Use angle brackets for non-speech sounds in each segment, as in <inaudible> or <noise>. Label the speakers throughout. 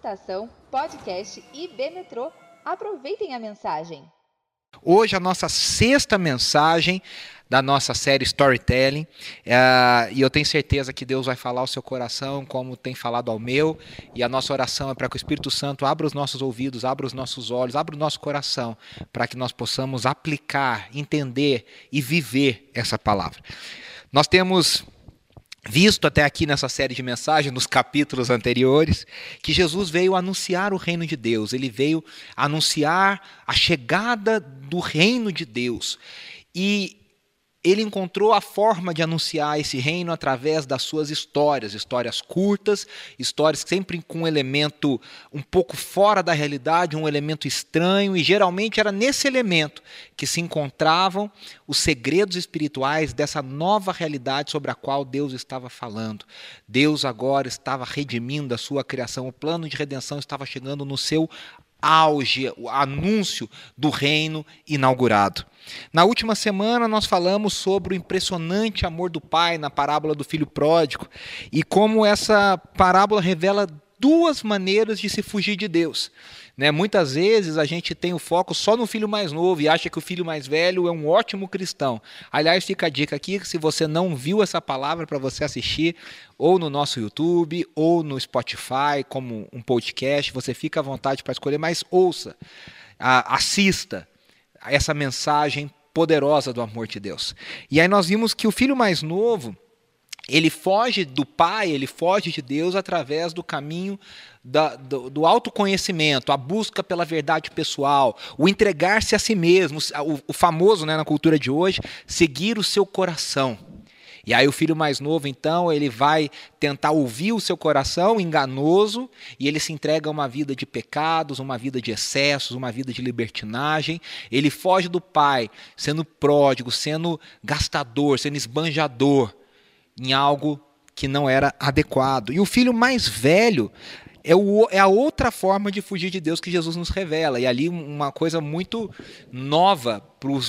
Speaker 1: Estação, podcast e B Metrô. Aproveitem a mensagem.
Speaker 2: Hoje a nossa sexta mensagem da nossa série Storytelling. É, e eu tenho certeza que Deus vai falar ao seu coração, como tem falado ao meu. E a nossa oração é para que o Espírito Santo abra os nossos ouvidos, abra os nossos olhos, abra o nosso coração, para que nós possamos aplicar, entender e viver essa palavra. Nós temos visto até aqui nessa série de mensagens, nos capítulos anteriores, que Jesus veio anunciar o reino de Deus, ele veio anunciar a chegada do reino de Deus. E ele encontrou a forma de anunciar esse reino através das suas histórias, histórias curtas, histórias sempre com um elemento um pouco fora da realidade, um elemento estranho, e geralmente era nesse elemento que se encontravam os segredos espirituais dessa nova realidade sobre a qual Deus estava falando. Deus agora estava redimindo a sua criação, o plano de redenção estava chegando no seu auge, o anúncio do reino inaugurado. Na última semana nós falamos sobre o impressionante amor do pai na parábola do filho pródigo e como essa parábola revela duas maneiras de se fugir de Deus. Né? Muitas vezes a gente tem o foco só no filho mais novo e acha que o filho mais velho é um ótimo cristão. Aliás, fica a dica aqui: se você não viu essa palavra para você assistir, ou no nosso YouTube, ou no Spotify, como um podcast, você fica à vontade para escolher, mas ouça, assista essa mensagem poderosa do amor de Deus. E aí nós vimos que o filho mais novo ele foge do pai, ele foge de Deus através do caminho da, do, do, autoconhecimento, a busca pela verdade pessoal, o entregar-se a si mesmo, o, o famoso né, na cultura de hoje, seguir o seu coração. E aí o filho mais novo, então, ele vai tentar ouvir o seu coração enganoso e ele se entrega a uma vida de pecados, uma vida de excessos, uma vida de libertinagem. Ele foge do pai, sendo pródigo, sendo gastador, sendo esbanjador em algo que não era adequado. E o filho mais velho é, o, é, a outra forma de fugir de Deus que Jesus nos revela. E ali uma coisa muito nova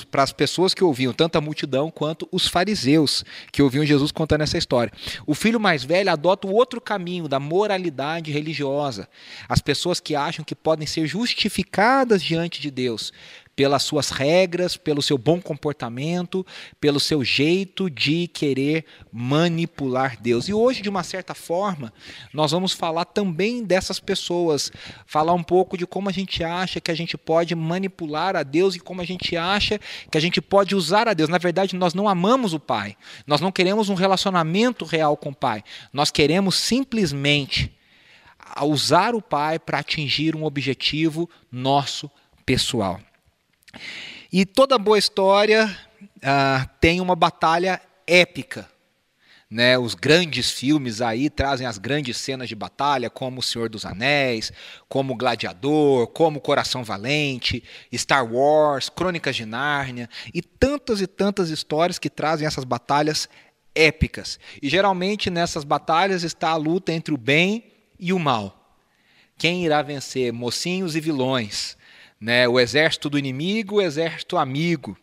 Speaker 2: para as pessoas que ouviam, tanto a multidão quanto os fariseus que ouviam Jesus contando essa história. O filho mais velho adota o outro caminho da moralidade religiosa. As pessoas que acham que podem ser justificadas diante de Deus pelas suas regras, pelo seu bom comportamento, pelo seu jeito de querer manipular Deus. E hoje, de uma certa forma, nós vamos falar também dessas pessoas, falar um pouco de como a gente acha que a gente pode manipular a Deus e como a gente acha que a gente pode usar a Deus. Na verdade, nós não amamos o Pai, nós não queremos um relacionamento real com o Pai, nós queremos simplesmente usar o Pai para atingir um objetivo nosso pessoal. E toda boa história uh, tem uma batalha épica. Né, os grandes filmes aí trazem as grandes cenas de batalha, como O Senhor dos Anéis, como Gladiador, como Coração Valente, Star Wars, Crônicas de Nárnia e tantas e tantas histórias que trazem essas batalhas épicas. E geralmente nessas batalhas está a luta entre o bem e o mal. Quem irá vencer? Mocinhos e vilões, né? o exército do inimigo, o exército amigo.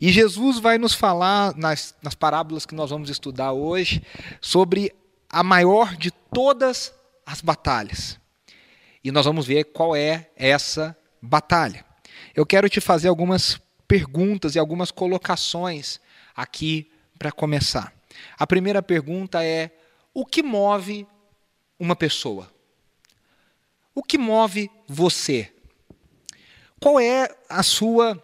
Speaker 2: E Jesus vai nos falar, nas, nas parábolas que nós vamos estudar hoje, sobre a maior de todas as batalhas. E nós vamos ver qual é essa batalha. Eu quero te fazer algumas perguntas e algumas colocações aqui para começar. A primeira pergunta é: o que move uma pessoa? O que move você? Qual é a sua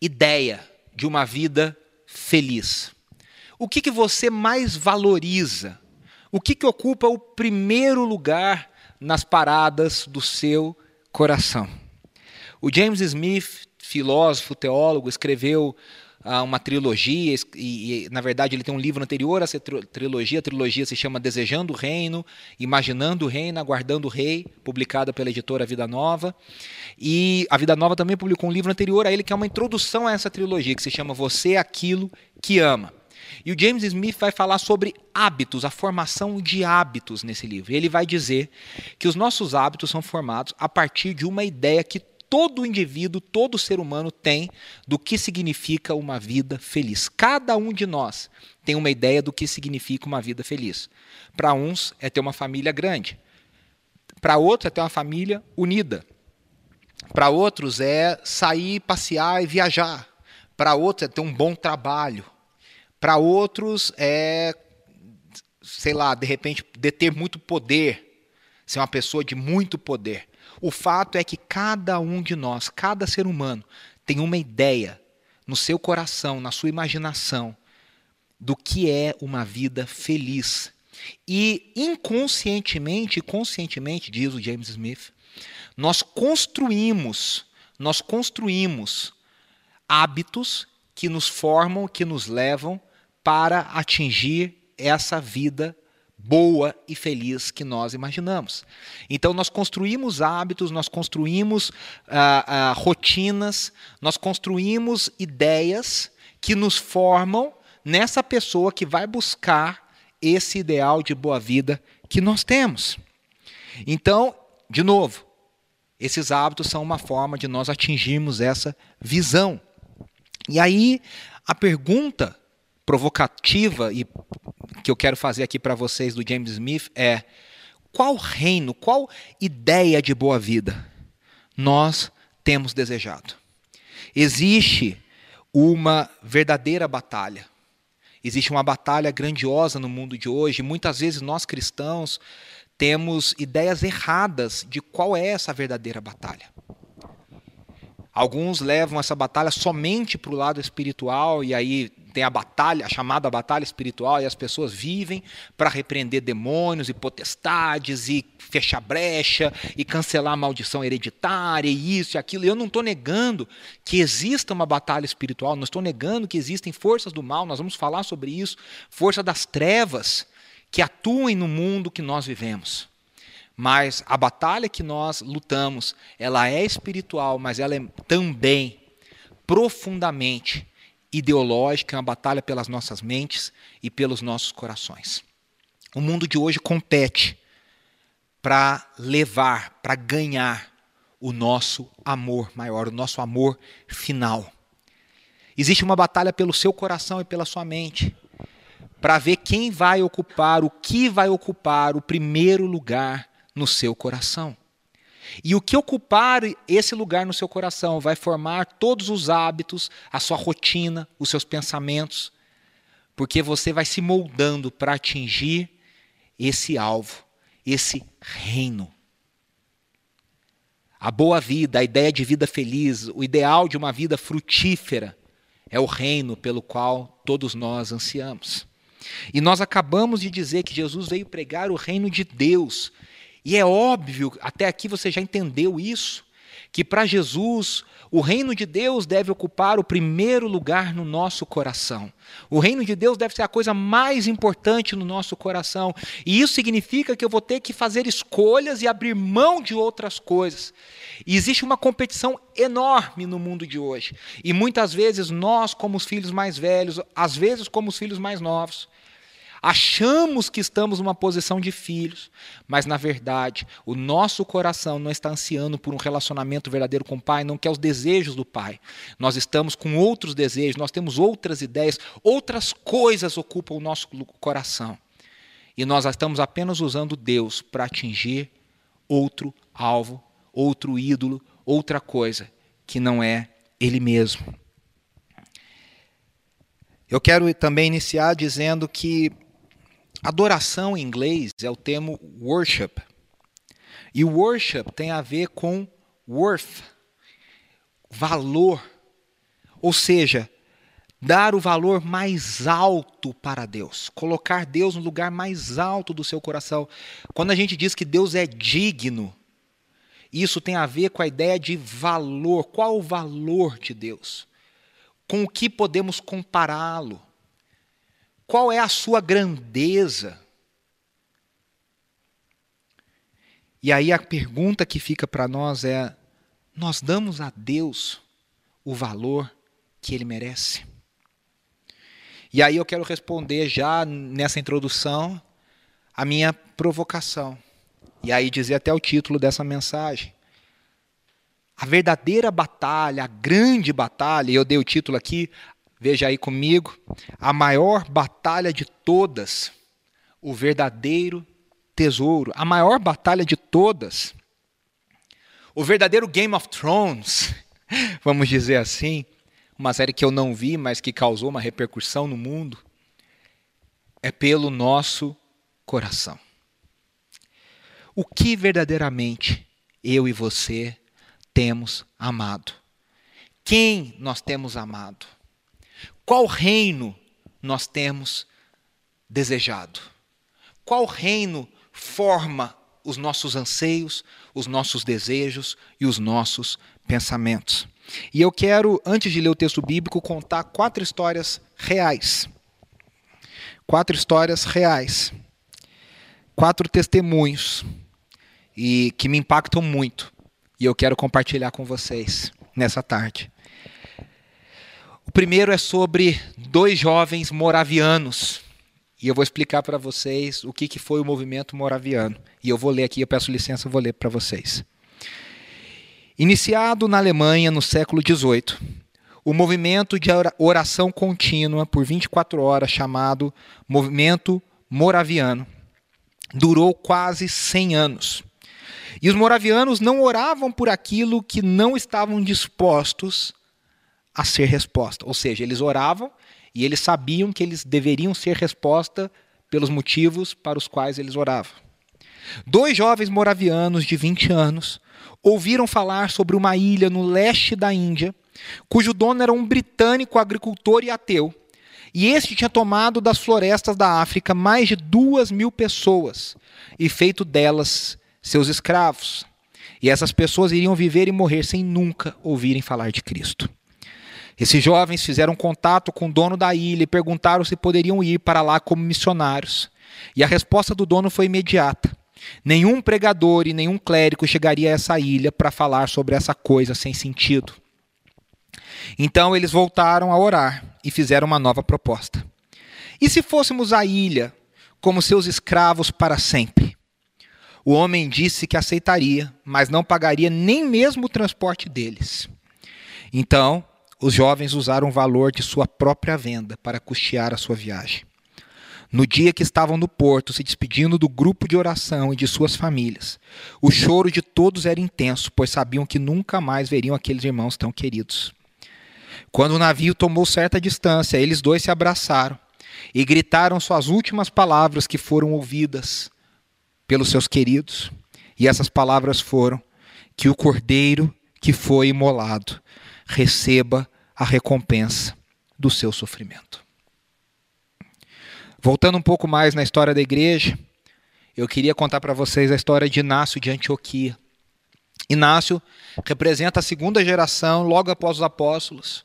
Speaker 2: ideia de uma vida feliz? O que, que você mais valoriza? O que, que ocupa o primeiro lugar nas paradas do seu coração? O James Smith, filósofo, teólogo, escreveu uma trilogia, e, e, na verdade ele tem um livro anterior a essa trilogia, a trilogia se chama Desejando o Reino, Imaginando o Reino, Aguardando o Rei, publicada pela editora Vida Nova. E a Vida Nova também publicou um livro anterior a ele, que é uma introdução a essa trilogia, que se chama Você é Aquilo que Ama. E o James Smith vai falar sobre hábitos, a formação de hábitos nesse livro. Ele vai dizer que os nossos hábitos são formados a partir de uma ideia que todo indivíduo, todo ser humano tem do que significa uma vida feliz. Cada um de nós tem uma ideia do que significa uma vida feliz. Para uns é ter uma família grande. Para outros é ter uma família unida. Para outros é sair, passear e viajar. Para outros é ter um bom trabalho. Para outros é, sei lá, de repente, deter muito poder, ser uma pessoa de muito poder. O fato é que cada um de nós, cada ser humano, tem uma ideia no seu coração, na sua imaginação, do que é uma vida feliz. E inconscientemente, conscientemente, diz o James Smith, nós construímos, nós construímos hábitos que nos formam, que nos levam para atingir essa vida boa e feliz que nós imaginamos. Então, nós construímos hábitos, nós construímos ah, ah, rotinas, nós construímos ideias que nos formam nessa pessoa que vai buscar esse ideal de boa vida que nós temos. Então, de novo, esses hábitos são uma forma de nós atingirmos essa visão. E aí, a pergunta provocativa e que eu quero fazer aqui para vocês do James Smith é: qual reino, qual ideia de boa vida nós temos desejado? Existe uma verdadeira batalha. Existe uma batalha grandiosa no mundo de hoje. Muitas vezes nós cristãos temos ideias erradas de qual é essa verdadeira batalha. Alguns levam essa batalha somente para o lado espiritual, e aí tem a batalha, a chamada batalha espiritual, e as pessoas vivem para repreender demônios e potestades, e fechar brecha, e cancelar a maldição hereditária, e isso e aquilo. E eu não estou negando que exista uma batalha espiritual, não estou negando que existem forças do mal, nós vamos falar sobre isso, força das trevas que atuem no mundo que nós vivemos. Mas a batalha que nós lutamos, ela é espiritual, mas ela é também profundamente ideológica, é uma batalha pelas nossas mentes e pelos nossos corações. O mundo de hoje compete para levar, para ganhar o nosso amor maior, o nosso amor final. Existe uma batalha pelo seu coração e pela sua mente, para ver quem vai ocupar, o que vai ocupar o primeiro lugar no seu coração. E o que ocupar esse lugar no seu coração vai formar todos os hábitos, a sua rotina, os seus pensamentos, porque você vai se moldando para atingir esse alvo, esse reino. A boa vida, a ideia de vida feliz, o ideal de uma vida frutífera é o reino pelo qual todos nós ansiamos. E nós acabamos de dizer que Jesus veio pregar o reino de Deus, e é óbvio, até aqui você já entendeu isso, que para Jesus o reino de Deus deve ocupar o primeiro lugar no nosso coração. O reino de Deus deve ser a coisa mais importante no nosso coração. E isso significa que eu vou ter que fazer escolhas e abrir mão de outras coisas. E existe uma competição enorme no mundo de hoje. E muitas vezes nós, como os filhos mais velhos, às vezes como os filhos mais novos, Achamos que estamos numa posição de filhos, mas na verdade o nosso coração não está ansiando por um relacionamento verdadeiro com o Pai, não quer os desejos do Pai. Nós estamos com outros desejos, nós temos outras ideias, outras coisas ocupam o nosso coração. E nós estamos apenas usando Deus para atingir outro alvo, outro ídolo, outra coisa que não é Ele mesmo. Eu quero também iniciar dizendo que Adoração em inglês é o termo worship. E worship tem a ver com worth, valor. Ou seja, dar o valor mais alto para Deus, colocar Deus no lugar mais alto do seu coração. Quando a gente diz que Deus é digno, isso tem a ver com a ideia de valor. Qual o valor de Deus? Com o que podemos compará-lo? Qual é a sua grandeza? E aí a pergunta que fica para nós é: nós damos a Deus o valor que ele merece? E aí eu quero responder já nessa introdução a minha provocação. E aí dizer até o título dessa mensagem. A verdadeira batalha, a grande batalha, e eu dei o título aqui, Veja aí comigo, a maior batalha de todas, o verdadeiro tesouro, a maior batalha de todas, o verdadeiro Game of Thrones, <laughs> vamos dizer assim, uma série que eu não vi, mas que causou uma repercussão no mundo, é pelo nosso coração. O que verdadeiramente eu e você temos amado? Quem nós temos amado? Qual reino nós temos desejado? Qual reino forma os nossos anseios, os nossos desejos e os nossos pensamentos? E eu quero, antes de ler o texto bíblico, contar quatro histórias reais. Quatro histórias reais. Quatro testemunhos e que me impactam muito. E eu quero compartilhar com vocês nessa tarde. O primeiro é sobre dois jovens moravianos. E eu vou explicar para vocês o que, que foi o movimento moraviano. E eu vou ler aqui, eu peço licença, eu vou ler para vocês. Iniciado na Alemanha no século XVIII, o movimento de oração contínua por 24 horas, chamado Movimento Moraviano, durou quase 100 anos. E os moravianos não oravam por aquilo que não estavam dispostos a ser resposta. Ou seja, eles oravam e eles sabiam que eles deveriam ser resposta pelos motivos para os quais eles oravam. Dois jovens moravianos de 20 anos ouviram falar sobre uma ilha no leste da Índia, cujo dono era um britânico agricultor e ateu. E este tinha tomado das florestas da África mais de duas mil pessoas e feito delas seus escravos. E essas pessoas iriam viver e morrer sem nunca ouvirem falar de Cristo. Esses jovens fizeram contato com o dono da ilha e perguntaram se poderiam ir para lá como missionários. E a resposta do dono foi imediata. Nenhum pregador e nenhum clérigo chegaria a essa ilha para falar sobre essa coisa sem sentido. Então eles voltaram a orar e fizeram uma nova proposta. E se fôssemos à ilha como seus escravos para sempre? O homem disse que aceitaria, mas não pagaria nem mesmo o transporte deles. Então, os jovens usaram o valor de sua própria venda para custear a sua viagem. No dia que estavam no porto, se despedindo do grupo de oração e de suas famílias, o choro de todos era intenso, pois sabiam que nunca mais veriam aqueles irmãos tão queridos. Quando o navio tomou certa distância, eles dois se abraçaram e gritaram suas últimas palavras que foram ouvidas pelos seus queridos. E essas palavras foram: que o cordeiro que foi imolado receba a recompensa do seu sofrimento. Voltando um pouco mais na história da igreja, eu queria contar para vocês a história de Inácio de Antioquia. Inácio representa a segunda geração logo após os apóstolos.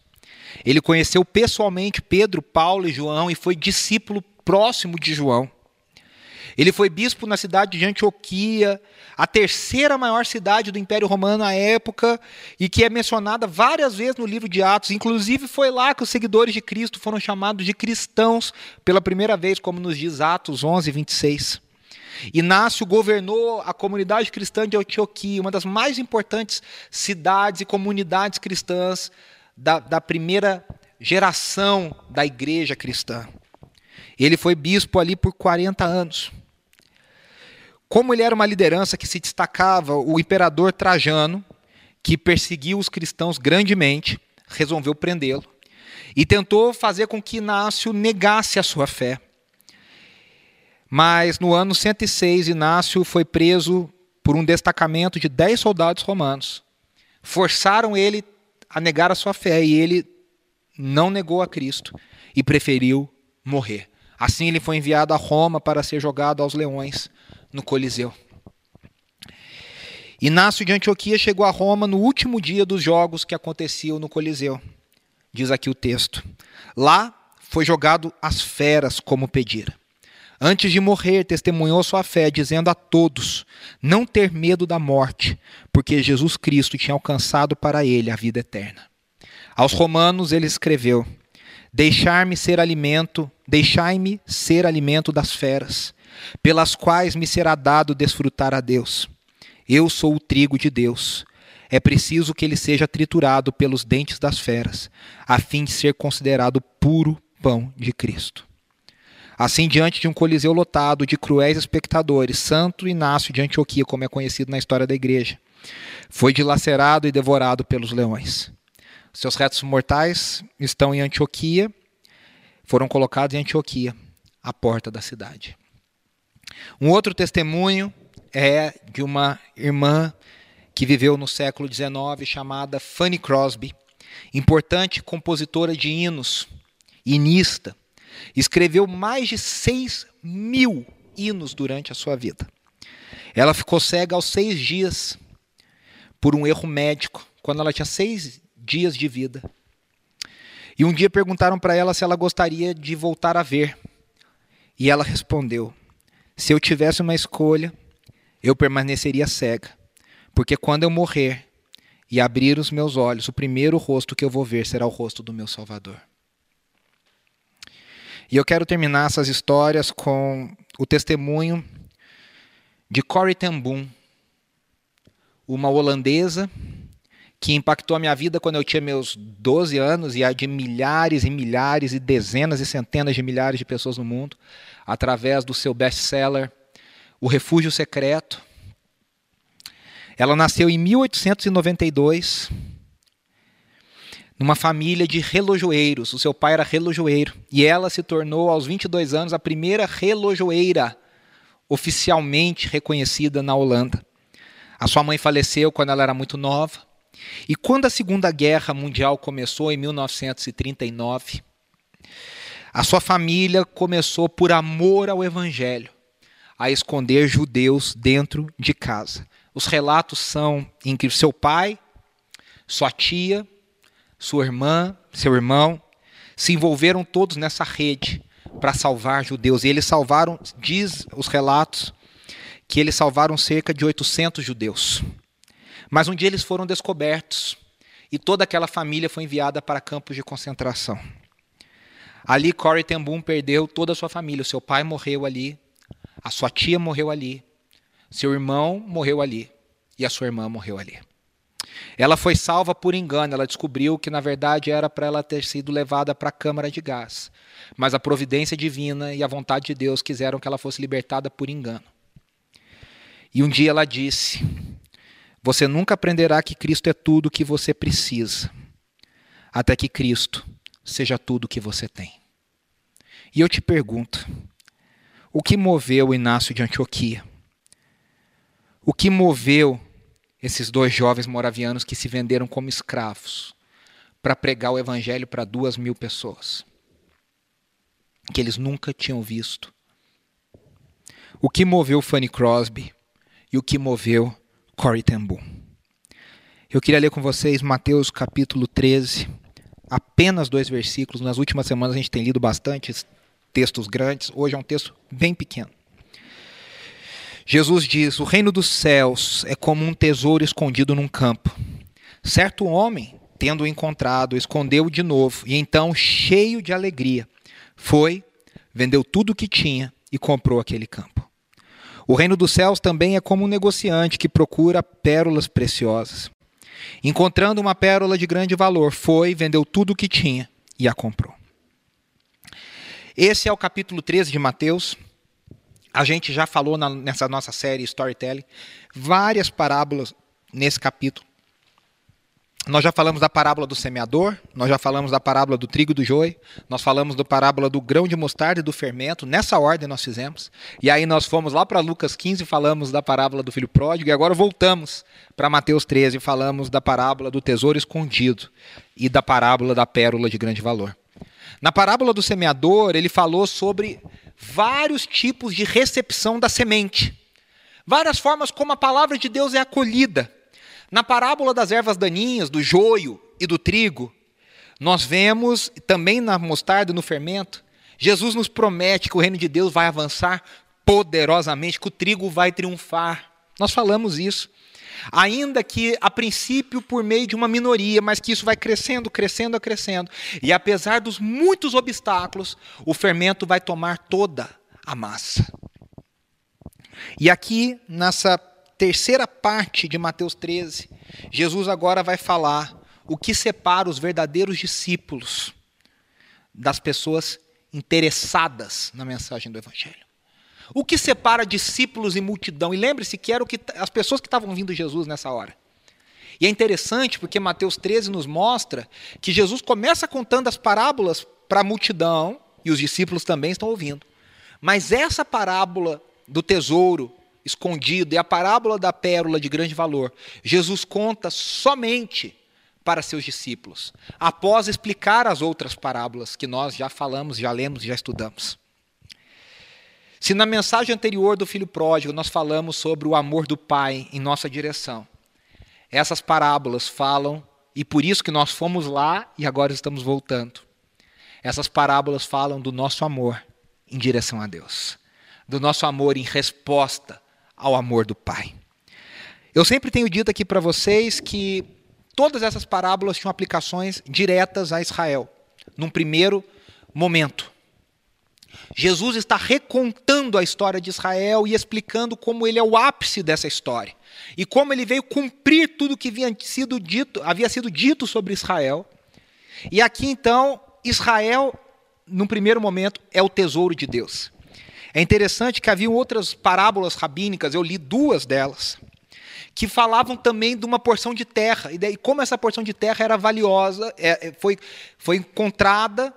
Speaker 2: Ele conheceu pessoalmente Pedro, Paulo e João e foi discípulo próximo de João. Ele foi bispo na cidade de Antioquia, a terceira maior cidade do Império Romano à época, e que é mencionada várias vezes no livro de Atos. Inclusive, foi lá que os seguidores de Cristo foram chamados de cristãos pela primeira vez, como nos diz Atos 11, 26. Inácio governou a comunidade cristã de Antioquia, uma das mais importantes cidades e comunidades cristãs da, da primeira geração da igreja cristã. Ele foi bispo ali por 40 anos. Como ele era uma liderança que se destacava, o imperador Trajano, que perseguiu os cristãos grandemente, resolveu prendê-lo e tentou fazer com que Inácio negasse a sua fé. Mas no ano 106, Inácio foi preso por um destacamento de 10 soldados romanos. Forçaram ele a negar a sua fé e ele não negou a Cristo e preferiu morrer. Assim ele foi enviado a Roma para ser jogado aos leões no Coliseu. Inácio de Antioquia chegou a Roma no último dia dos jogos que aconteciam no Coliseu. Diz aqui o texto. Lá foi jogado às feras como pedira. Antes de morrer, testemunhou sua fé, dizendo a todos não ter medo da morte, porque Jesus Cristo tinha alcançado para ele a vida eterna. Aos romanos ele escreveu: Deixar-me ser alimento, deixai-me ser alimento das feras, pelas quais me será dado desfrutar a Deus. Eu sou o trigo de Deus. É preciso que ele seja triturado pelos dentes das feras, a fim de ser considerado puro pão de Cristo. Assim, diante de um coliseu lotado de cruéis espectadores, Santo Inácio de Antioquia, como é conhecido na história da igreja, foi dilacerado e devorado pelos leões. Seus restos mortais estão em Antioquia, foram colocados em Antioquia, a porta da cidade. Um outro testemunho é de uma irmã que viveu no século XIX, chamada Fanny Crosby, importante compositora de hinos, hinista. Escreveu mais de 6 mil hinos durante a sua vida. Ela ficou cega aos seis dias por um erro médico, quando ela tinha seis dias de vida. E um dia perguntaram para ela se ela gostaria de voltar a ver. E ela respondeu: Se eu tivesse uma escolha, eu permaneceria cega, porque quando eu morrer e abrir os meus olhos, o primeiro rosto que eu vou ver será o rosto do meu Salvador. E eu quero terminar essas histórias com o testemunho de Corrie ten Boom, uma holandesa que impactou a minha vida quando eu tinha meus 12 anos e a de milhares e milhares e dezenas e centenas de milhares de pessoas no mundo, através do seu best-seller o Refúgio Secreto. Ela nasceu em 1892, numa família de relojoeiros. O seu pai era relojoeiro e ela se tornou, aos 22 anos, a primeira relojoeira oficialmente reconhecida na Holanda. A sua mãe faleceu quando ela era muito nova. E quando a Segunda Guerra Mundial começou, em 1939, a sua família começou, por amor ao Evangelho, a esconder judeus dentro de casa. Os relatos são em que seu pai, sua tia, sua irmã, seu irmão se envolveram todos nessa rede para salvar judeus. E eles salvaram, diz os relatos, que eles salvaram cerca de 800 judeus. Mas um dia eles foram descobertos e toda aquela família foi enviada para campos de concentração. Ali Corey ten Boom perdeu toda a sua família. O seu pai morreu ali, a sua tia morreu ali, seu irmão morreu ali e a sua irmã morreu ali. Ela foi salva por engano, ela descobriu que na verdade era para ela ter sido levada para a câmara de gás. Mas a providência divina e a vontade de Deus quiseram que ela fosse libertada por engano. E um dia ela disse: Você nunca aprenderá que Cristo é tudo o que você precisa, até que Cristo seja tudo o que você tem. E eu te pergunto: o que moveu Inácio de Antioquia? O que moveu esses dois jovens moravianos que se venderam como escravos para pregar o evangelho para duas mil pessoas? Que eles nunca tinham visto. O que moveu Fanny Crosby e o que moveu Corey ten Boom? Eu queria ler com vocês Mateus capítulo 13, apenas dois versículos. Nas últimas semanas a gente tem lido bastante textos grandes, hoje é um texto bem pequeno. Jesus diz: O reino dos céus é como um tesouro escondido num campo. Certo homem, tendo-o encontrado, escondeu-o de novo, e então, cheio de alegria, foi, vendeu tudo o que tinha e comprou aquele campo. O reino dos céus também é como um negociante que procura pérolas preciosas. Encontrando uma pérola de grande valor, foi, vendeu tudo o que tinha e a comprou. Esse é o capítulo 13 de Mateus. A gente já falou na, nessa nossa série Storytelling várias parábolas nesse capítulo. Nós já falamos da parábola do semeador, nós já falamos da parábola do trigo e do joio, nós falamos da parábola do grão de mostarda e do fermento, nessa ordem nós fizemos. E aí nós fomos lá para Lucas 15 e falamos da parábola do filho pródigo, e agora voltamos para Mateus 13 e falamos da parábola do tesouro escondido e da parábola da pérola de grande valor. Na parábola do semeador, ele falou sobre vários tipos de recepção da semente, várias formas como a palavra de Deus é acolhida. Na parábola das ervas daninhas, do joio e do trigo, nós vemos também na mostarda e no fermento, Jesus nos promete que o reino de Deus vai avançar poderosamente, que o trigo vai triunfar. Nós falamos isso ainda que a princípio por meio de uma minoria, mas que isso vai crescendo, crescendo, crescendo. E apesar dos muitos obstáculos, o fermento vai tomar toda a massa. E aqui, nessa terceira parte de Mateus 13, Jesus agora vai falar o que separa os verdadeiros discípulos das pessoas interessadas na mensagem do Evangelho. O que separa discípulos e multidão? E lembre-se que eram as pessoas que estavam vindo Jesus nessa hora. E é interessante porque Mateus 13 nos mostra que Jesus começa contando as parábolas para a multidão, e os discípulos também estão ouvindo. Mas essa parábola do tesouro escondido e a parábola da pérola de grande valor, Jesus conta somente para seus discípulos, após explicar as outras parábolas que nós já falamos, já lemos, já estudamos. Se na mensagem anterior do filho pródigo nós falamos sobre o amor do pai em nossa direção, essas parábolas falam, e por isso que nós fomos lá e agora estamos voltando. Essas parábolas falam do nosso amor em direção a Deus, do nosso amor em resposta ao amor do Pai. Eu sempre tenho dito aqui para vocês que todas essas parábolas tinham aplicações diretas a Israel, num primeiro momento. Jesus está recontando a história de Israel e explicando como ele é o ápice dessa história e como ele veio cumprir tudo que havia sido dito, havia sido dito sobre Israel. E aqui então, Israel, num primeiro momento, é o tesouro de Deus. É interessante que havia outras parábolas rabínicas, eu li duas delas, que falavam também de uma porção de terra. E daí, como essa porção de terra era valiosa, é, é, foi, foi encontrada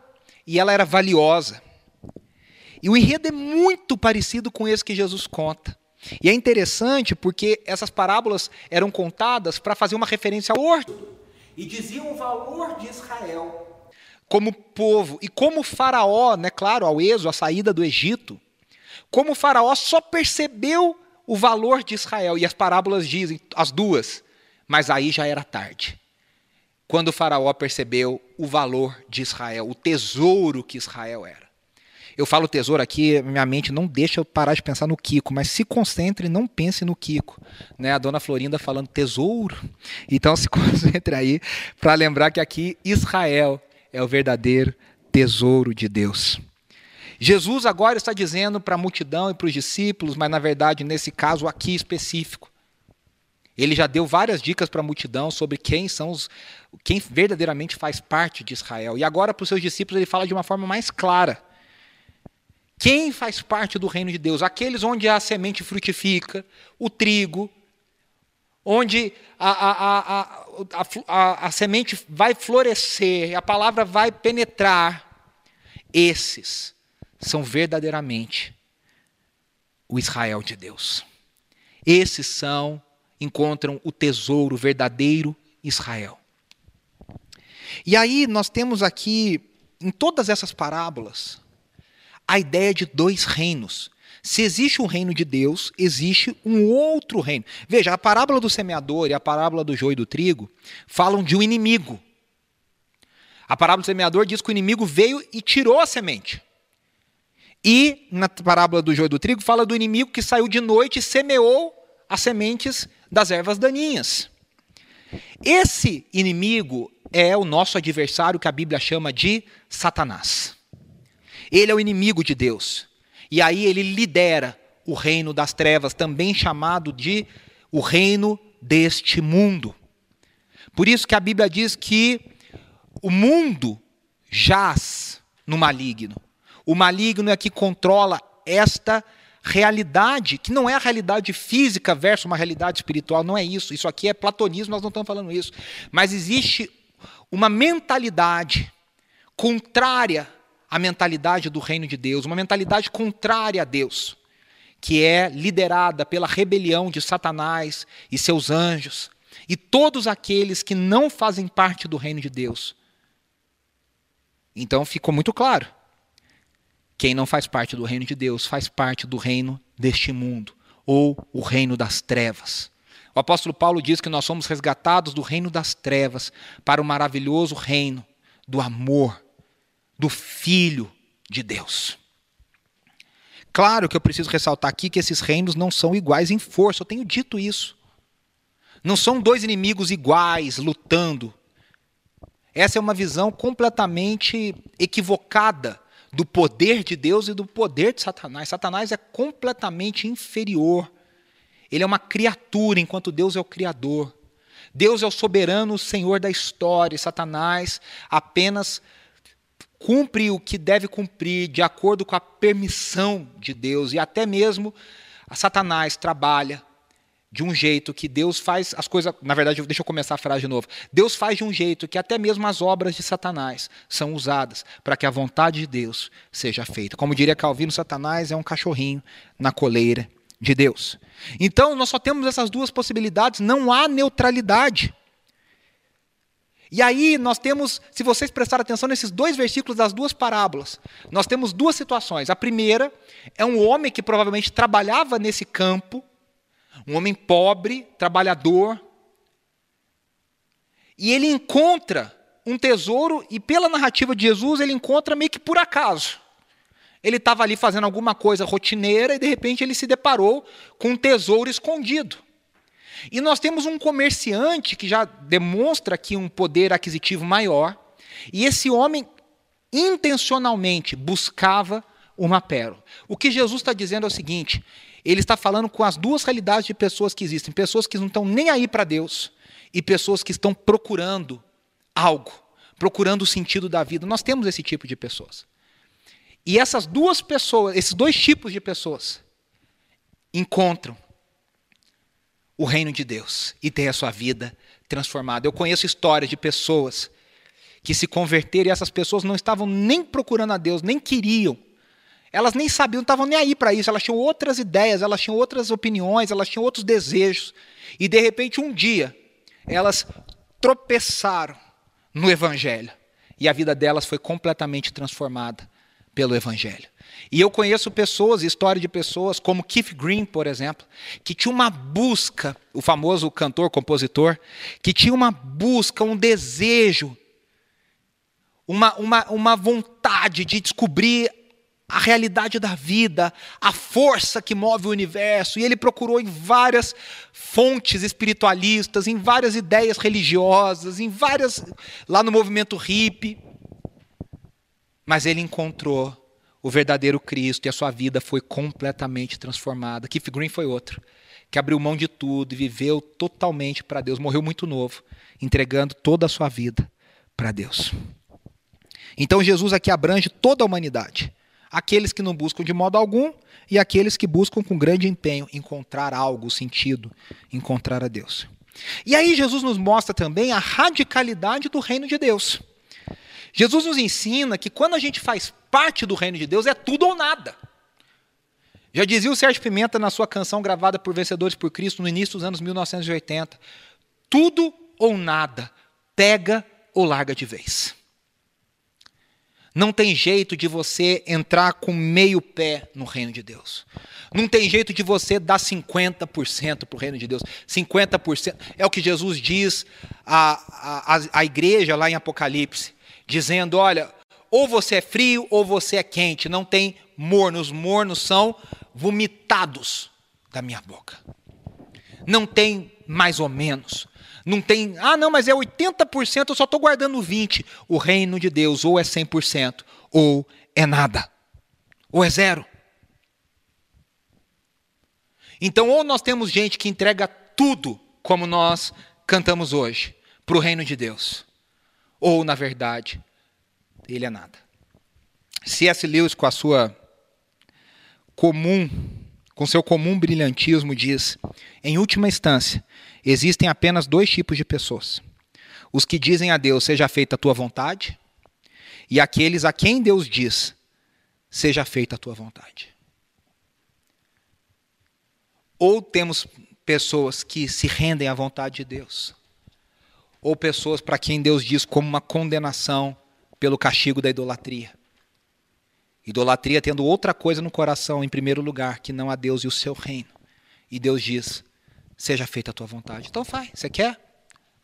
Speaker 2: e ela era valiosa. E o enredo é muito parecido com esse que Jesus conta. E é interessante porque essas parábolas eram contadas para fazer uma referência ao ordo e diziam o valor de Israel como povo e como Faraó, né, claro, ao êxodo, a saída do Egito, como Faraó só percebeu o valor de Israel e as parábolas dizem as duas, mas aí já era tarde. Quando o Faraó percebeu o valor de Israel, o tesouro que Israel era. Eu falo tesouro aqui, minha mente não deixa eu parar de pensar no Kiko, mas se concentre não pense no Kiko. Né? A dona Florinda falando tesouro. Então se <laughs> concentre aí para lembrar que aqui Israel é o verdadeiro tesouro de Deus. Jesus agora está dizendo para a multidão e para os discípulos, mas na verdade, nesse caso aqui específico, ele já deu várias dicas para a multidão sobre quem são os quem verdadeiramente faz parte de Israel. E agora para os seus discípulos ele fala de uma forma mais clara. Quem faz parte do reino de Deus? Aqueles onde a semente frutifica, o trigo, onde a, a, a, a, semente vai florescer, a palavra vai penetrar. Esses são verdadeiramente o Israel de Deus. Esses são, encontram o tesouro verdadeiro Israel. E aí nós temos aqui, em todas essas parábolas, a ideia de dois reinos. Se existe um reino de Deus, existe um outro reino. Veja, a parábola do semeador e a parábola do joio e do trigo falam de um inimigo. A parábola do semeador diz que o inimigo veio e tirou a semente. E na parábola do joio do trigo fala do inimigo que saiu de noite e semeou as sementes das ervas daninhas. Esse inimigo é o nosso adversário que a Bíblia chama de Satanás. Ele é o inimigo de Deus. E aí ele lidera o reino das trevas, também chamado de o reino deste mundo. Por isso que a Bíblia diz que o mundo jaz no maligno. O maligno é que controla esta realidade, que não é a realidade física versus uma realidade espiritual, não é isso. Isso aqui é platonismo, nós não estamos falando isso. Mas existe uma mentalidade contrária a mentalidade do reino de Deus, uma mentalidade contrária a Deus, que é liderada pela rebelião de Satanás e seus anjos, e todos aqueles que não fazem parte do reino de Deus. Então ficou muito claro. Quem não faz parte do reino de Deus faz parte do reino deste mundo, ou o reino das trevas. O apóstolo Paulo diz que nós somos resgatados do reino das trevas para o maravilhoso reino do amor do Filho de Deus. Claro que eu preciso ressaltar aqui que esses reinos não são iguais em força, eu tenho dito isso. Não são dois inimigos iguais lutando. Essa é uma visão completamente equivocada do poder de Deus e do poder de Satanás. Satanás é completamente inferior. Ele é uma criatura, enquanto Deus é o Criador. Deus é o soberano Senhor da história, Satanás apenas cumpre o que deve cumprir de acordo com a permissão de Deus e até mesmo Satanás trabalha de um jeito que Deus faz as coisas. Na verdade, deixa eu começar a frase de novo. Deus faz de um jeito que até mesmo as obras de Satanás são usadas para que a vontade de Deus seja feita. Como diria Calvino, Satanás é um cachorrinho na coleira de Deus. Então, nós só temos essas duas possibilidades, não há neutralidade. E aí nós temos, se vocês prestarem atenção nesses dois versículos das duas parábolas, nós temos duas situações. A primeira é um homem que provavelmente trabalhava nesse campo, um homem pobre, trabalhador, e ele encontra um tesouro, e pela narrativa de Jesus, ele encontra meio que por acaso. Ele estava ali fazendo alguma coisa rotineira e de repente ele se deparou com um tesouro escondido. E nós temos um comerciante que já demonstra aqui um poder aquisitivo maior, e esse homem intencionalmente buscava uma pérola. O que Jesus está dizendo é o seguinte: ele está falando com as duas realidades de pessoas que existem: pessoas que não estão nem aí para Deus e pessoas que estão procurando algo, procurando o sentido da vida. Nós temos esse tipo de pessoas. E essas duas pessoas, esses dois tipos de pessoas, encontram o reino de Deus e ter a sua vida transformada. Eu conheço histórias de pessoas que se converteram e essas pessoas não estavam nem procurando a Deus, nem queriam. Elas nem sabiam, não estavam nem aí para isso. Elas tinham outras ideias, elas tinham outras opiniões, elas tinham outros desejos. E de repente, um dia, elas tropeçaram no Evangelho. E a vida delas foi completamente transformada pelo Evangelho. E eu conheço pessoas, história de pessoas, como Keith Green, por exemplo, que tinha uma busca, o famoso cantor, compositor, que tinha uma busca, um desejo, uma, uma, uma vontade de descobrir a realidade da vida, a força que move o universo, e ele procurou em várias fontes espiritualistas, em várias ideias religiosas, em várias lá no movimento hippie, mas ele encontrou o verdadeiro Cristo e a sua vida foi completamente transformada. Keith Green foi outro, que abriu mão de tudo e viveu totalmente para Deus. Morreu muito novo, entregando toda a sua vida para Deus. Então Jesus aqui abrange toda a humanidade. Aqueles que não buscam de modo algum e aqueles que buscam com grande empenho encontrar algo, sentido, encontrar a Deus. E aí Jesus nos mostra também a radicalidade do reino de Deus. Jesus nos ensina que quando a gente faz parte do reino de Deus é tudo ou nada. Já dizia o Sérgio Pimenta na sua canção gravada por Vencedores por Cristo no início dos anos 1980: tudo ou nada, pega ou larga de vez. Não tem jeito de você entrar com meio pé no reino de Deus. Não tem jeito de você dar 50% para o reino de Deus. 50% é o que Jesus diz à, à, à igreja lá em Apocalipse, dizendo: olha, ou você é frio ou você é quente, não tem morno. Os mornos são vomitados da minha boca. Não tem mais ou menos. Não tem, ah, não, mas é 80%, eu só estou guardando 20%. O reino de Deus ou é 100% ou é nada. Ou é zero. Então, ou nós temos gente que entrega tudo, como nós cantamos hoje, para o reino de Deus. Ou, na verdade, ele é nada. C.S. Lewis, com a sua comum, com seu comum brilhantismo, diz: em última instância, existem apenas dois tipos de pessoas: os que dizem a Deus, seja feita a tua vontade, e aqueles a quem Deus diz, seja feita a tua vontade. Ou temos pessoas que se rendem à vontade de Deus, ou pessoas para quem Deus diz como uma condenação pelo castigo da idolatria. Idolatria tendo outra coisa no coração em primeiro lugar, que não a Deus e o seu reino. E Deus diz: seja feita a tua vontade. Então faz, você quer?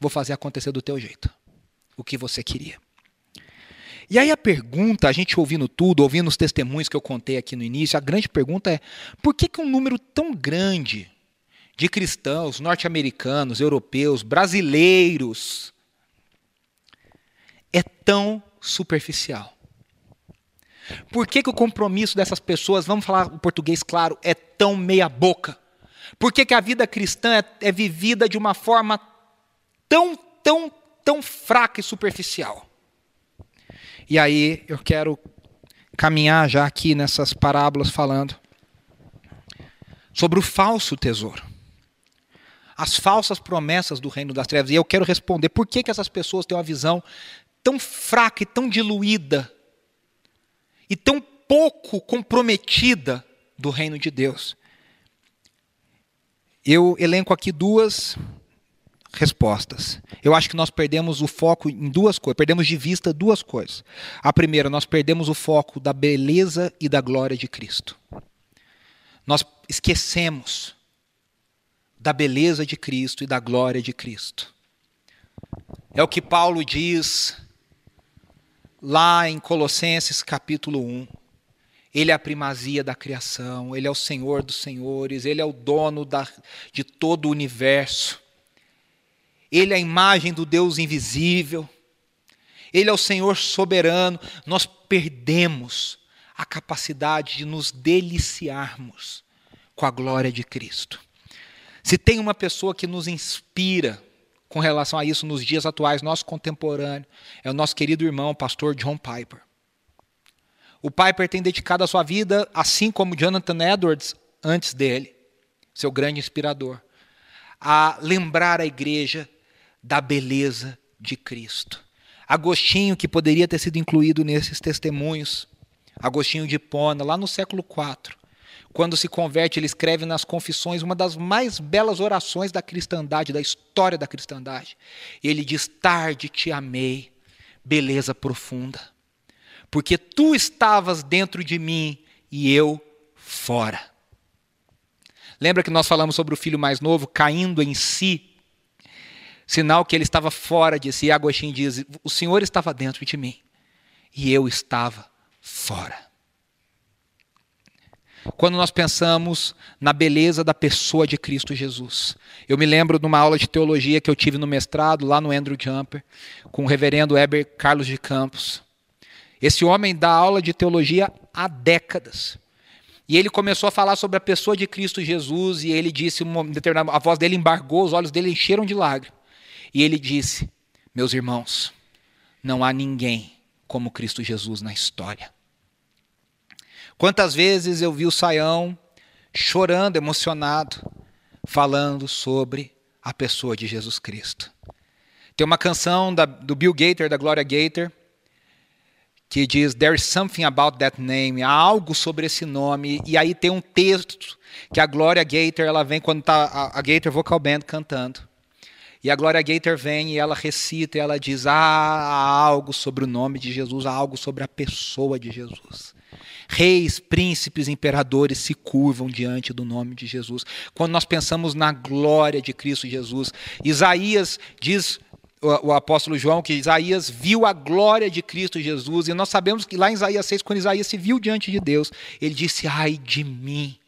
Speaker 2: Vou fazer acontecer do teu jeito. O que você queria. E aí a pergunta, a gente ouvindo tudo, ouvindo os testemunhos que eu contei aqui no início, a grande pergunta é: por que, que um número tão grande de cristãos norte-americanos, europeus, brasileiros é tão superficial. Por que, que o compromisso dessas pessoas, vamos falar o português claro, é tão meia-boca? Por que, que a vida cristã é, é vivida de uma forma tão, tão, tão fraca e superficial? E aí eu quero caminhar já aqui nessas parábolas falando sobre o falso tesouro. As falsas promessas do reino das trevas. E eu quero responder por que, que essas pessoas têm uma visão tão fraca e tão diluída e tão pouco comprometida do reino de Deus. Eu elenco aqui duas respostas. Eu acho que nós perdemos o foco em duas coisas, perdemos de vista duas coisas. A primeira, nós perdemos o foco da beleza e da glória de Cristo. Nós esquecemos da beleza de Cristo e da glória de Cristo. É o que Paulo diz lá em Colossenses capítulo 1. Ele é a primazia da criação, ele é o Senhor dos senhores, ele é o dono da, de todo o universo. Ele é a imagem do Deus invisível. Ele é o Senhor soberano. Nós perdemos a capacidade de nos deliciarmos com a glória de Cristo. Se tem uma pessoa que nos inspira com relação a isso nos dias atuais, nosso contemporâneo, é o nosso querido irmão, pastor John Piper. O Piper tem dedicado a sua vida, assim como Jonathan Edwards antes dele, seu grande inspirador, a lembrar a igreja da beleza de Cristo. Agostinho, que poderia ter sido incluído nesses testemunhos, Agostinho de Hipona, lá no século IV, quando se converte, ele escreve nas Confissões uma das mais belas orações da cristandade, da história da cristandade. Ele diz: Tarde te amei, beleza profunda, porque tu estavas dentro de mim e eu fora. Lembra que nós falamos sobre o filho mais novo caindo em si sinal que ele estava fora de si. Agostinho diz: O Senhor estava dentro de mim e eu estava fora. Quando nós pensamos na beleza da pessoa de Cristo Jesus. Eu me lembro de uma aula de teologia que eu tive no mestrado, lá no Andrew Jumper, com o reverendo Heber Carlos de Campos. Esse homem dá aula de teologia há décadas. E ele começou a falar sobre a pessoa de Cristo Jesus, e ele disse, a voz dele embargou, os olhos dele encheram de lágrimas. E ele disse: Meus irmãos, não há ninguém como Cristo Jesus na história. Quantas vezes eu vi o Saião chorando, emocionado, falando sobre a pessoa de Jesus Cristo. Tem uma canção da, do Bill Gator, da Gloria Gator, que diz There is something about that name, há algo sobre esse nome. E aí tem um texto que a Gloria Gator, ela vem quando está a, a Gator Vocal Band cantando. E a Gloria Gator vem e ela recita e ela diz: ah, há algo sobre o nome de Jesus, há algo sobre a pessoa de Jesus. Reis, príncipes, imperadores se curvam diante do nome de Jesus. Quando nós pensamos na glória de Cristo Jesus, Isaías diz o, apóstolo João que Isaías viu a glória de Cristo Jesus, e nós sabemos que lá em Isaías 6, quando Isaías se viu diante de Deus, ele disse: Ai de mim,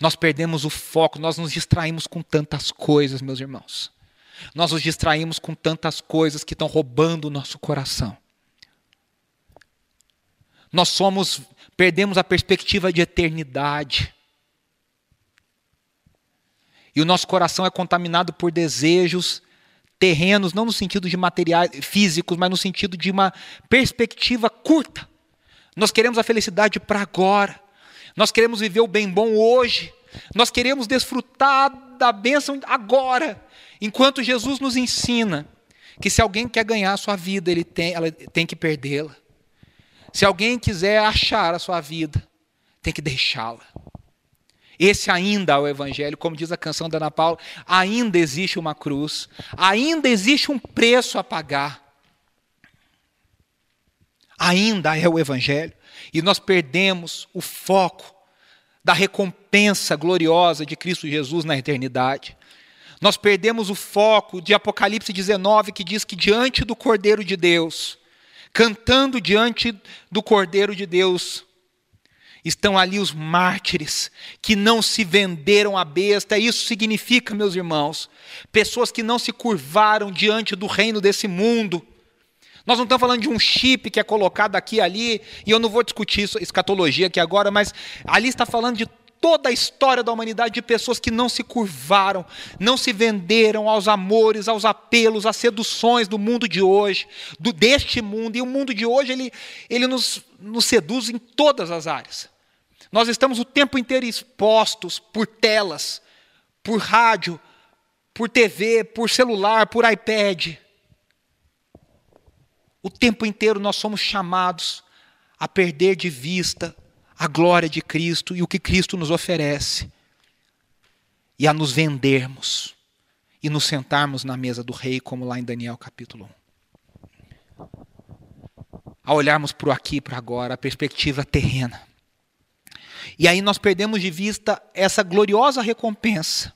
Speaker 2: nós perdemos o foco, nós nos distraímos com tantas coisas, meus irmãos. Nós nos distraímos com tantas coisas que estão roubando o nosso coração. Nós somos, perdemos a perspectiva de eternidade. E o nosso coração é contaminado por desejos terrenos, não no sentido de materiais físicos, mas no sentido de uma perspectiva curta. Nós queremos a felicidade para agora. Nós queremos viver o bem bom hoje. Nós queremos desfrutar da bênção agora. Enquanto Jesus nos ensina que se alguém quer ganhar a sua vida, ele tem, ela tem que perdê-la. Se alguém quiser achar a sua vida, tem que deixá-la. Esse ainda é o Evangelho, como diz a canção da Ana Paula, ainda existe uma cruz, ainda existe um preço a pagar. Ainda é o Evangelho. E nós perdemos o foco da recompensa gloriosa de Cristo Jesus na eternidade. Nós perdemos o foco de Apocalipse 19, que diz que diante do Cordeiro de Deus, cantando diante do Cordeiro de Deus, estão ali os mártires que não se venderam à besta. Isso significa, meus irmãos, pessoas que não se curvaram diante do reino desse mundo nós não estamos falando de um chip que é colocado aqui e ali, e eu não vou discutir isso, escatologia aqui agora, mas ali está falando de toda a história da humanidade de pessoas que não se curvaram, não se venderam aos amores, aos apelos, às seduções do mundo de hoje, do deste mundo. E o mundo de hoje ele, ele nos, nos seduz em todas as áreas. Nós estamos o tempo inteiro expostos por telas, por rádio, por TV, por celular, por iPad. O tempo inteiro nós somos chamados a perder de vista a glória de Cristo e o que Cristo nos oferece, e a nos vendermos e nos sentarmos na mesa do rei, como lá em Daniel capítulo 1. A olharmos para o aqui e para agora, a perspectiva terrena. E aí nós perdemos de vista essa gloriosa recompensa.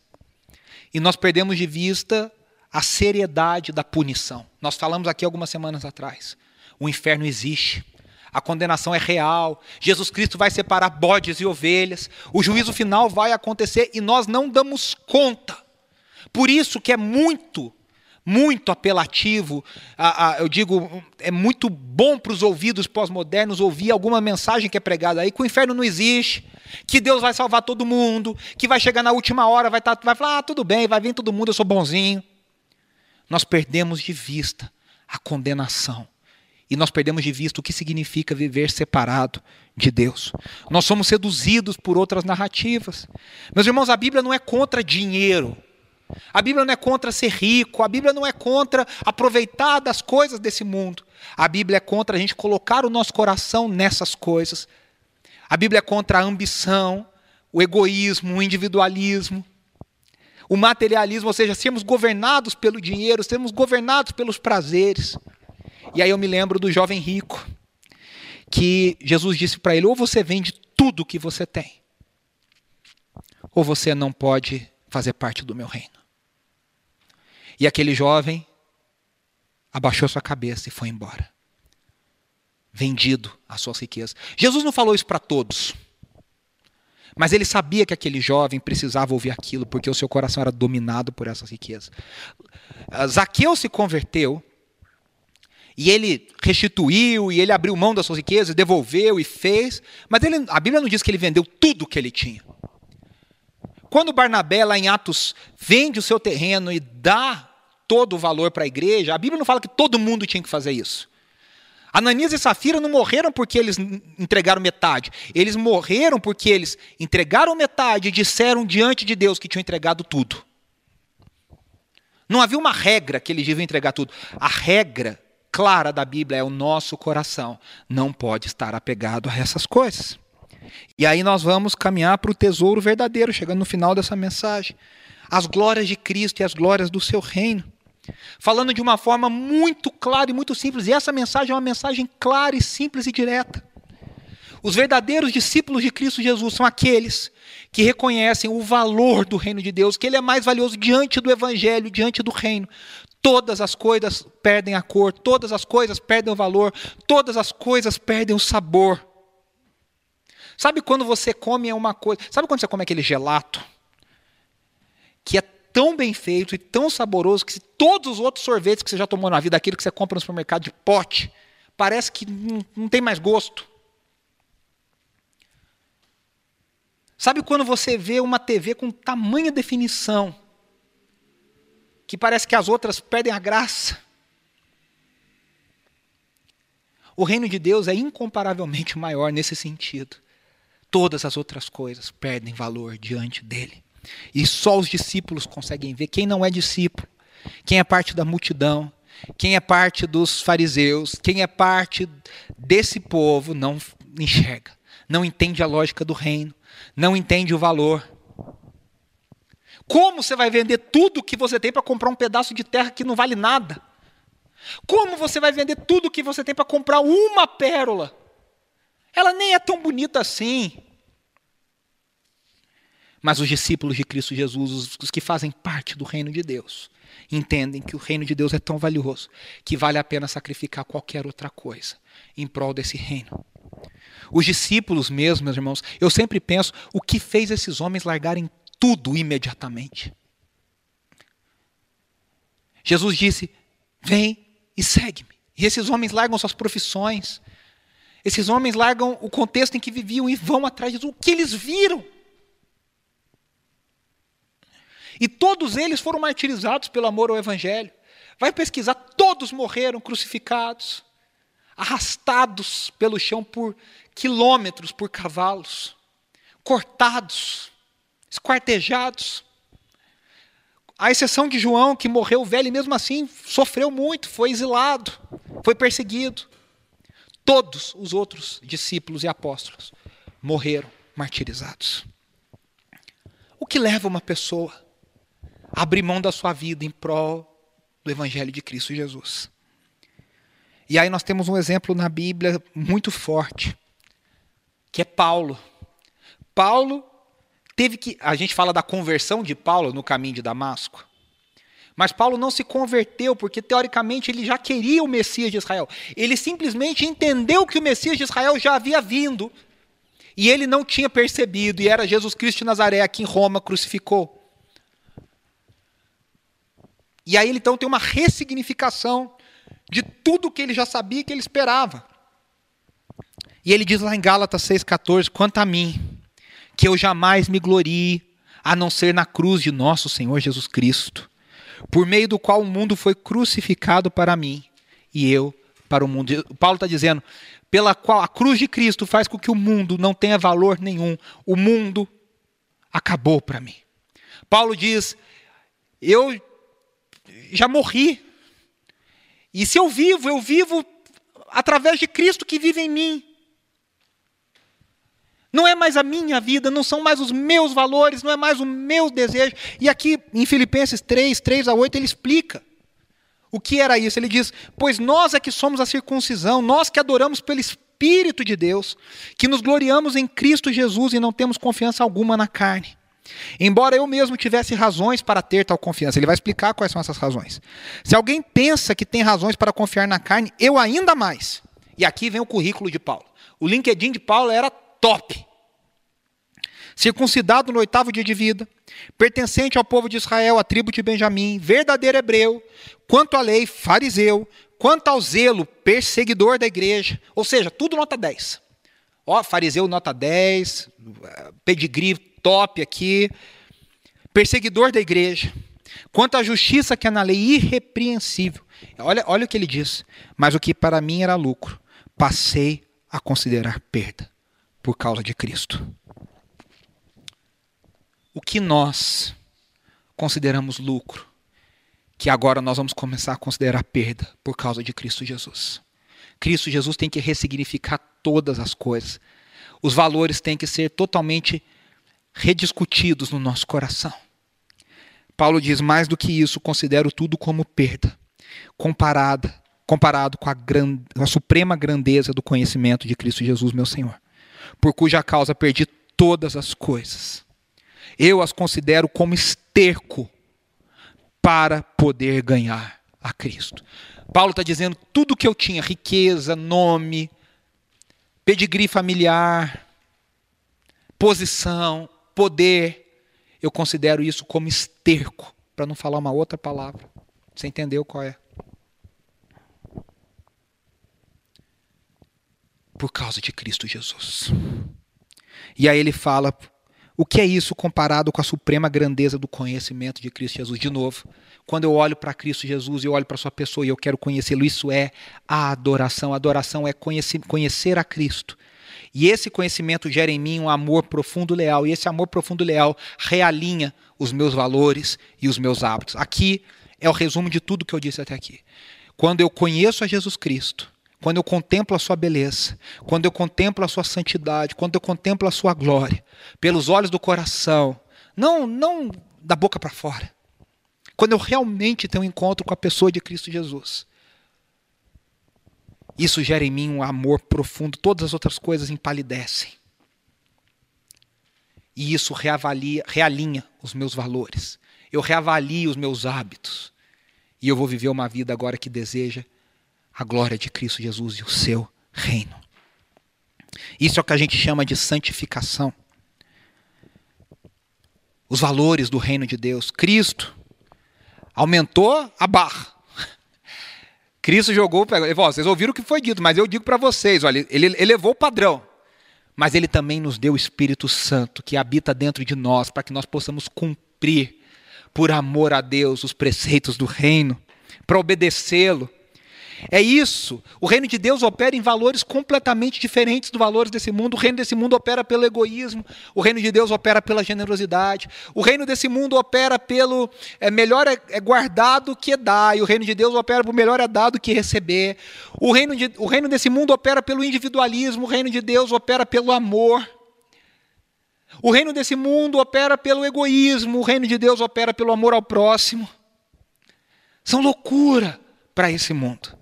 Speaker 2: E nós perdemos de vista a seriedade da punição. Nós falamos aqui algumas semanas atrás. O inferno existe a condenação é real, Jesus Cristo vai separar bodes e ovelhas, o juízo final vai acontecer e nós não damos conta. Por isso que é muito, muito apelativo, a, a, eu digo, é muito bom para os ouvidos pós-modernos ouvir alguma mensagem que é pregada aí, que o inferno não existe, que Deus vai salvar todo mundo, que vai chegar na última hora, vai, tá, vai falar, ah, tudo bem, vai vir todo mundo, eu sou bonzinho. Nós perdemos de vista a condenação e nós perdemos de vista o que significa viver separado de Deus. Nós somos seduzidos por outras narrativas. Meus irmãos, a Bíblia não é contra dinheiro. A Bíblia não é contra ser rico, a Bíblia não é contra aproveitar das coisas desse mundo. A Bíblia é contra a gente colocar o nosso coração nessas coisas. A Bíblia é contra a ambição, o egoísmo, o individualismo, o materialismo, ou seja, sermos governados pelo dinheiro, sermos governados pelos prazeres. E aí eu me lembro do jovem rico, que Jesus disse para ele: ou você vende tudo que você tem, ou você não pode fazer parte do meu reino. E aquele jovem abaixou sua cabeça e foi embora. Vendido as suas riquezas. Jesus não falou isso para todos. Mas ele sabia que aquele jovem precisava ouvir aquilo, porque o seu coração era dominado por essas riquezas. Zaqueu se converteu e ele restituiu, e ele abriu mão das suas riquezas, devolveu e fez. Mas ele, a Bíblia não diz que ele vendeu tudo que ele tinha. Quando Barnabé, lá em Atos, vende o seu terreno e dá todo o valor para a igreja, a Bíblia não fala que todo mundo tinha que fazer isso. Ananias e Safira não morreram porque eles entregaram metade. Eles morreram porque eles entregaram metade e disseram diante de Deus que tinham entregado tudo. Não havia uma regra que eles deviam entregar tudo. A regra clara da Bíblia é o nosso coração. Não pode estar apegado a essas coisas. E aí nós vamos caminhar para o tesouro verdadeiro, chegando no final dessa mensagem. As glórias de Cristo e as glórias do seu reino. Falando de uma forma muito clara e muito simples. E essa mensagem é uma mensagem clara e simples e direta. Os verdadeiros discípulos de Cristo Jesus são aqueles que reconhecem o valor do reino de Deus, que ele é mais valioso diante do evangelho, diante do reino, Todas as coisas perdem a cor, todas as coisas perdem o valor, todas as coisas perdem o sabor. Sabe quando você come uma coisa, sabe quando você come aquele gelato que é tão bem feito e tão saboroso que todos os outros sorvetes que você já tomou na vida, aquilo que você compra no supermercado de pote, parece que não, não tem mais gosto. Sabe quando você vê uma TV com tamanha definição, que parece que as outras perdem a graça. O reino de Deus é incomparavelmente <laughs> maior nesse sentido. Todas as outras coisas perdem valor diante dele. E só os discípulos conseguem ver. Quem não é discípulo, quem é parte da multidão, quem é parte dos fariseus, quem é parte desse povo, não enxerga, não entende a lógica do reino, não entende o valor. Como você vai vender tudo que você tem para comprar um pedaço de terra que não vale nada? Como você vai vender tudo que você tem para comprar uma pérola? Ela nem é tão bonita assim. Mas os discípulos de Cristo Jesus, os que fazem parte do reino de Deus, entendem que o reino de Deus é tão valioso que vale a pena sacrificar qualquer outra coisa em prol desse reino. Os discípulos mesmo, meus irmãos, eu sempre penso o que fez esses homens largarem tudo imediatamente. Jesus disse: Vem e segue-me. E esses homens largam suas profissões, esses homens largam o contexto em que viviam e vão atrás de Jesus. O que eles viram? E todos eles foram martirizados pelo amor ao Evangelho. Vai pesquisar, todos morreram crucificados, arrastados pelo chão por quilômetros por cavalos, cortados, esquartejados. À exceção de João, que morreu velho e mesmo assim sofreu muito, foi exilado, foi perseguido. Todos os outros discípulos e apóstolos morreram martirizados. O que leva uma pessoa a abrir mão da sua vida em prol do Evangelho de Cristo Jesus? E aí nós temos um exemplo na Bíblia muito forte, que é Paulo. Paulo teve que. A gente fala da conversão de Paulo no caminho de Damasco. Mas Paulo não se converteu porque, teoricamente, ele já queria o Messias de Israel. Ele simplesmente entendeu que o Messias de Israel já havia vindo e ele não tinha percebido, e era Jesus Cristo de Nazaré que em Roma crucificou. E aí ele então tem uma ressignificação de tudo que ele já sabia que ele esperava. E ele diz lá em Gálatas 6,14: quanto a mim, que eu jamais me glorie, a não ser na cruz de nosso Senhor Jesus Cristo, por meio do qual o mundo foi crucificado para mim e eu para o mundo. Paulo está dizendo, pela qual a cruz de Cristo faz com que o mundo não tenha valor nenhum. O mundo acabou para mim. Paulo diz: eu já morri. E se eu vivo, eu vivo através de Cristo que vive em mim. Não é mais a minha vida, não são mais os meus valores, não é mais o meu desejo. E aqui em Filipenses 3, 3 a 8, ele explica o que era isso. Ele diz: Pois nós é que somos a circuncisão, nós que adoramos pelo Espírito de Deus, que nos gloriamos em Cristo Jesus e não temos confiança alguma na carne. Embora eu mesmo tivesse razões para ter tal confiança, ele vai explicar quais são essas razões. Se alguém pensa que tem razões para confiar na carne, eu ainda mais. E aqui vem o currículo de Paulo. O LinkedIn de Paulo era top. Circuncidado no oitavo dia de vida, pertencente ao povo de Israel, à tribo de Benjamim, verdadeiro hebreu, quanto à lei, fariseu, quanto ao zelo, perseguidor da igreja. Ou seja, tudo nota 10. Ó, fariseu nota 10, pedigree top aqui, perseguidor da igreja. Quanto à justiça que é na lei, irrepreensível. Olha, olha o que ele diz. Mas o que para mim era lucro, passei a considerar perda por causa de Cristo. O que nós consideramos lucro, que agora nós vamos começar a considerar perda por causa de Cristo Jesus. Cristo Jesus tem que ressignificar todas as coisas. Os valores têm que ser totalmente rediscutidos no nosso coração. Paulo diz: mais do que isso, considero tudo como perda, comparada, comparado com a, gran, com a suprema grandeza do conhecimento de Cristo Jesus, meu Senhor por cuja causa perdi todas as coisas. Eu as considero como esterco para poder ganhar a Cristo. Paulo está dizendo tudo que eu tinha, riqueza, nome, pedigree familiar, posição, poder, eu considero isso como esterco, para não falar uma outra palavra. Você entendeu qual é? por causa de Cristo Jesus. E aí ele fala: o que é isso comparado com a suprema grandeza do conhecimento de Cristo Jesus? De novo, quando eu olho para Cristo Jesus, eu olho para Sua pessoa e eu quero conhecê-lo, isso é a adoração. A adoração é conhecer, conhecer a Cristo. E esse conhecimento gera em mim um amor profundo leal, e esse amor profundo leal realinha os meus valores e os meus hábitos. Aqui é o resumo de tudo que eu disse até aqui. Quando eu conheço a Jesus Cristo, quando eu contemplo a sua beleza, quando eu contemplo a sua santidade, quando eu contemplo a sua glória, pelos olhos do coração, não, não da boca para fora. Quando eu realmente tenho um encontro com a pessoa de Cristo Jesus. Isso gera em mim um amor profundo, todas as outras coisas empalidecem. E isso reavalia, realinha os meus valores. Eu reavalio os meus hábitos. E eu vou viver uma vida agora que deseja a glória de Cristo Jesus e o seu reino. Isso é o que a gente chama de santificação. Os valores do reino de Deus. Cristo aumentou a barra. Cristo jogou. Vocês ouviram o que foi dito, mas eu digo para vocês: olha, ele elevou o padrão. Mas ele também nos deu o Espírito Santo que habita dentro de nós, para que nós possamos cumprir por amor a Deus, os preceitos do reino, para obedecê-lo. É isso. O reino de Deus opera em valores completamente diferentes dos valores desse mundo. O reino desse mundo opera pelo egoísmo. O reino de Deus opera pela generosidade. O reino desse mundo opera pelo é, melhor é, é guardado que é dar. E o reino de Deus opera por melhor é dado que receber. O reino, de, o reino desse mundo opera pelo individualismo. O reino de Deus opera pelo amor. O reino desse mundo opera pelo egoísmo. O reino de Deus opera pelo amor ao próximo. São loucura para esse mundo.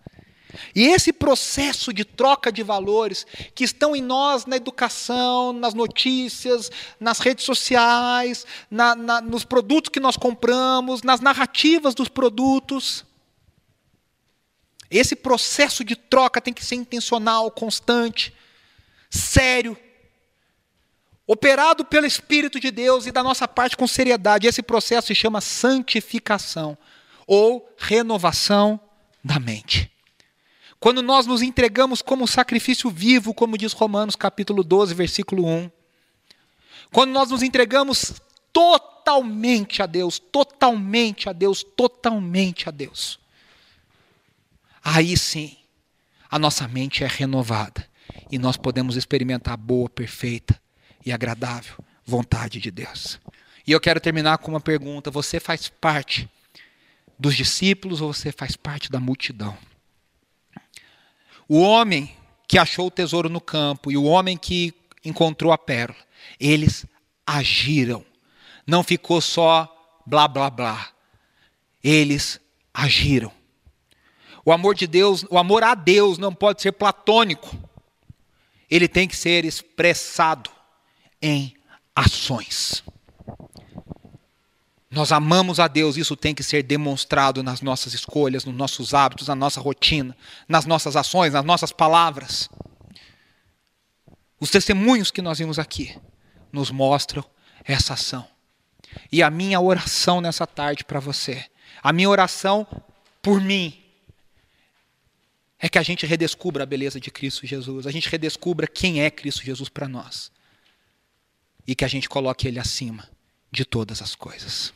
Speaker 2: E esse processo de troca de valores que estão em nós na educação, nas notícias, nas redes sociais, na, na, nos produtos que nós compramos, nas narrativas dos produtos. Esse processo de troca tem que ser intencional, constante, sério, operado pelo Espírito de Deus e da nossa parte com seriedade. Esse processo se chama santificação ou renovação da mente. Quando nós nos entregamos como sacrifício vivo, como diz Romanos capítulo 12, versículo 1. Quando nós nos entregamos totalmente a Deus, totalmente a Deus, totalmente a Deus. Aí sim, a nossa mente é renovada e nós podemos experimentar a boa, perfeita e agradável vontade de Deus. E eu quero terminar com uma pergunta: você faz parte dos discípulos ou você faz parte da multidão? O homem que achou o tesouro no campo e o homem que encontrou a pérola, eles agiram. Não ficou só blá blá blá. Eles agiram. O amor de Deus, o amor a Deus não pode ser platônico. Ele tem que ser expressado em ações. Nós amamos a Deus, isso tem que ser demonstrado nas nossas escolhas, nos nossos hábitos, na nossa rotina, nas nossas ações, nas nossas palavras. Os testemunhos que nós vimos aqui nos mostram essa ação. E a minha oração nessa tarde para você, a minha oração por mim, é que a gente redescubra a beleza de Cristo Jesus, a gente redescubra quem é Cristo Jesus para nós. E que a gente coloque Ele acima de todas as coisas.